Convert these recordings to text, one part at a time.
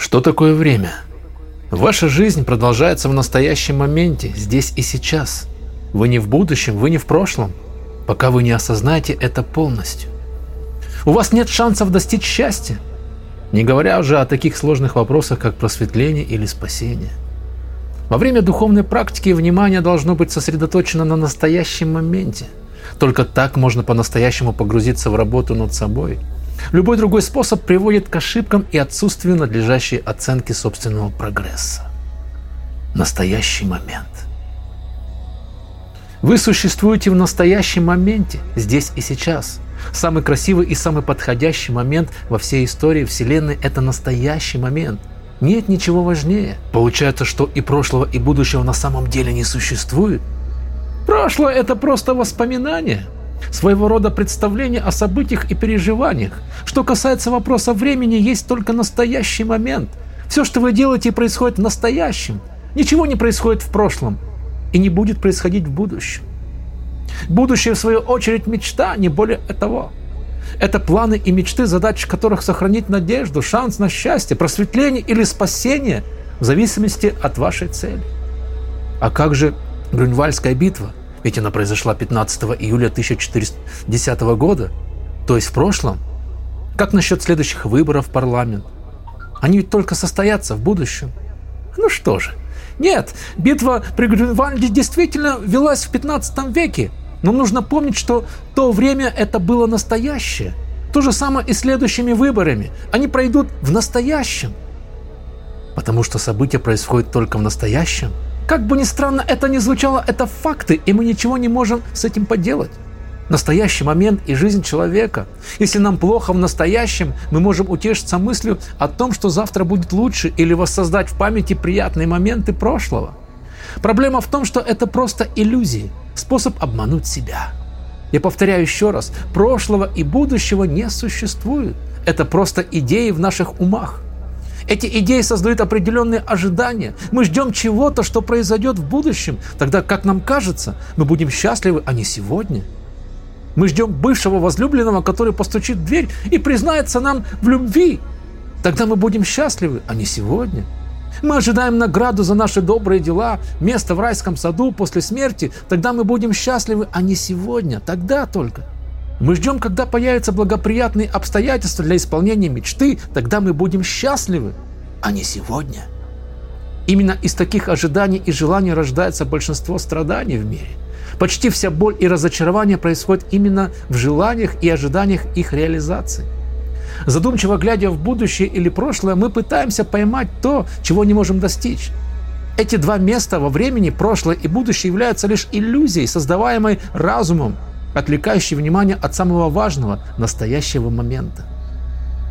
Что такое время? Ваша жизнь продолжается в настоящем моменте, здесь и сейчас. Вы не в будущем, вы не в прошлом, пока вы не осознаете это полностью. У вас нет шансов достичь счастья, не говоря уже о таких сложных вопросах, как просветление или спасение. Во время духовной практики внимание должно быть сосредоточено на настоящем моменте. Только так можно по-настоящему погрузиться в работу над собой. Любой другой способ приводит к ошибкам и отсутствию надлежащей оценки собственного прогресса. Настоящий момент. Вы существуете в настоящем моменте, здесь и сейчас – Самый красивый и самый подходящий момент во всей истории Вселенной – это настоящий момент. Нет ничего важнее. Получается, что и прошлого, и будущего на самом деле не существует? Прошлое – это просто воспоминание, своего рода представление о событиях и переживаниях. Что касается вопроса времени, есть только настоящий момент. Все, что вы делаете, происходит в настоящем. Ничего не происходит в прошлом и не будет происходить в будущем. Будущее, в свою очередь, мечта, не более того. Это планы и мечты, задача которых сохранить надежду, шанс на счастье, просветление или спасение в зависимости от вашей цели. А как же Грюнвальская битва? Ведь она произошла 15 июля 1410 года, то есть в прошлом. Как насчет следующих выборов в парламент? Они ведь только состоятся в будущем. Ну что же, нет, битва при Грюнвальде действительно велась в 15 веке, но нужно помнить, что то время это было настоящее. То же самое и следующими выборами. Они пройдут в настоящем. Потому что события происходят только в настоящем. Как бы ни странно это ни звучало, это факты, и мы ничего не можем с этим поделать. Настоящий момент и жизнь человека. Если нам плохо в настоящем, мы можем утешиться мыслью о том, что завтра будет лучше или воссоздать в памяти приятные моменты прошлого. Проблема в том, что это просто иллюзии – способ обмануть себя. Я повторяю еще раз, прошлого и будущего не существует. Это просто идеи в наших умах. Эти идеи создают определенные ожидания. Мы ждем чего-то, что произойдет в будущем. Тогда, как нам кажется, мы будем счастливы, а не сегодня. Мы ждем бывшего возлюбленного, который постучит в дверь и признается нам в любви. Тогда мы будем счастливы, а не сегодня. Мы ожидаем награду за наши добрые дела, место в райском саду после смерти. Тогда мы будем счастливы, а не сегодня, тогда только. Мы ждем, когда появятся благоприятные обстоятельства для исполнения мечты, тогда мы будем счастливы, а не сегодня. Именно из таких ожиданий и желаний рождается большинство страданий в мире. Почти вся боль и разочарование происходят именно в желаниях и ожиданиях их реализации. Задумчиво глядя в будущее или прошлое, мы пытаемся поймать то, чего не можем достичь. Эти два места во времени, прошлое и будущее, являются лишь иллюзией, создаваемой разумом, отвлекающей внимание от самого важного, настоящего момента.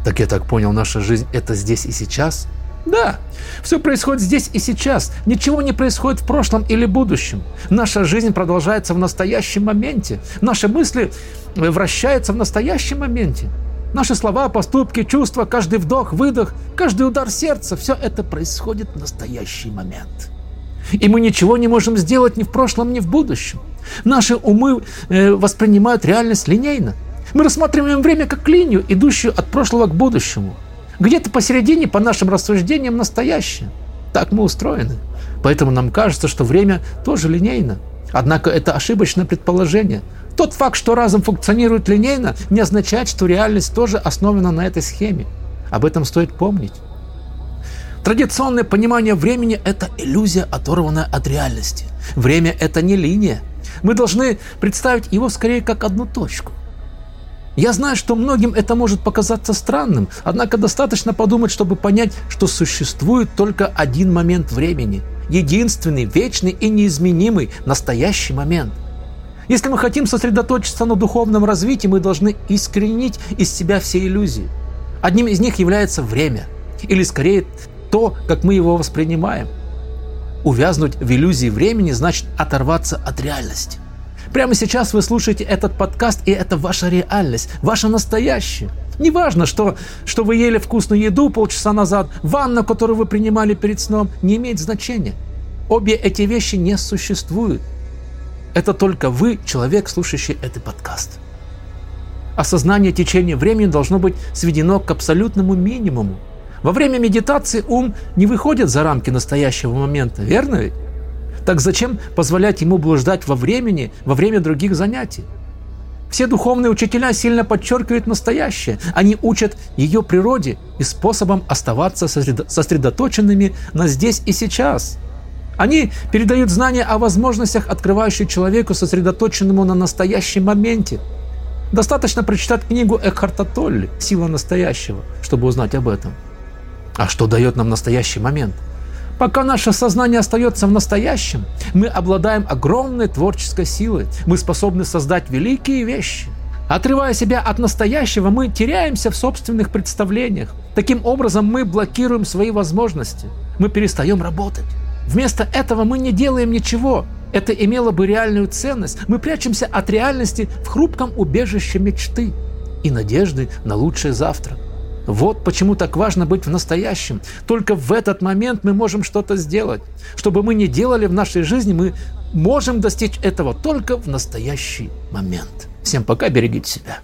Так я так понял, наша жизнь – это здесь и сейчас? Да, все происходит здесь и сейчас. Ничего не происходит в прошлом или будущем. Наша жизнь продолжается в настоящем моменте. Наши мысли вращаются в настоящем моменте. Наши слова, поступки, чувства, каждый вдох, выдох, каждый удар сердца – все это происходит в настоящий момент. И мы ничего не можем сделать ни в прошлом, ни в будущем. Наши умы э, воспринимают реальность линейно. Мы рассматриваем время как линию, идущую от прошлого к будущему. Где-то посередине, по нашим рассуждениям, настоящее. Так мы устроены. Поэтому нам кажется, что время тоже линейно. Однако это ошибочное предположение – тот факт, что разум функционирует линейно, не означает, что реальность тоже основана на этой схеме. Об этом стоит помнить. Традиционное понимание времени – это иллюзия, оторванная от реальности. Время – это не линия. Мы должны представить его скорее как одну точку. Я знаю, что многим это может показаться странным, однако достаточно подумать, чтобы понять, что существует только один момент времени. Единственный, вечный и неизменимый, настоящий момент – если мы хотим сосредоточиться на духовном развитии, мы должны искоренить из себя все иллюзии. Одним из них является время, или скорее то, как мы его воспринимаем. Увязнуть в иллюзии времени значит оторваться от реальности. Прямо сейчас вы слушаете этот подкаст, и это ваша реальность, ваша настоящая. Неважно, что, что вы ели вкусную еду полчаса назад, ванну, которую вы принимали перед сном, не имеет значения. Обе эти вещи не существуют. Это только вы, человек, слушающий этот подкаст. Осознание течения времени должно быть сведено к абсолютному минимуму. Во время медитации ум не выходит за рамки настоящего момента, верно ведь? Так зачем позволять ему блуждать во времени, во время других занятий? Все духовные учителя сильно подчеркивают настоящее. Они учат ее природе и способам оставаться сосредоточенными на здесь и сейчас. Они передают знания о возможностях, открывающих человеку сосредоточенному на настоящем моменте. Достаточно прочитать книгу Экхарта Толли «Сила настоящего», чтобы узнать об этом. А что дает нам настоящий момент? Пока наше сознание остается в настоящем, мы обладаем огромной творческой силой. Мы способны создать великие вещи. Отрывая себя от настоящего, мы теряемся в собственных представлениях. Таким образом, мы блокируем свои возможности. Мы перестаем работать. Вместо этого мы не делаем ничего. Это имело бы реальную ценность. Мы прячемся от реальности в хрупком убежище мечты и надежды на лучшее завтра. Вот почему так важно быть в настоящем. Только в этот момент мы можем что-то сделать. Что бы мы ни делали в нашей жизни, мы можем достичь этого только в настоящий момент. Всем пока, берегите себя.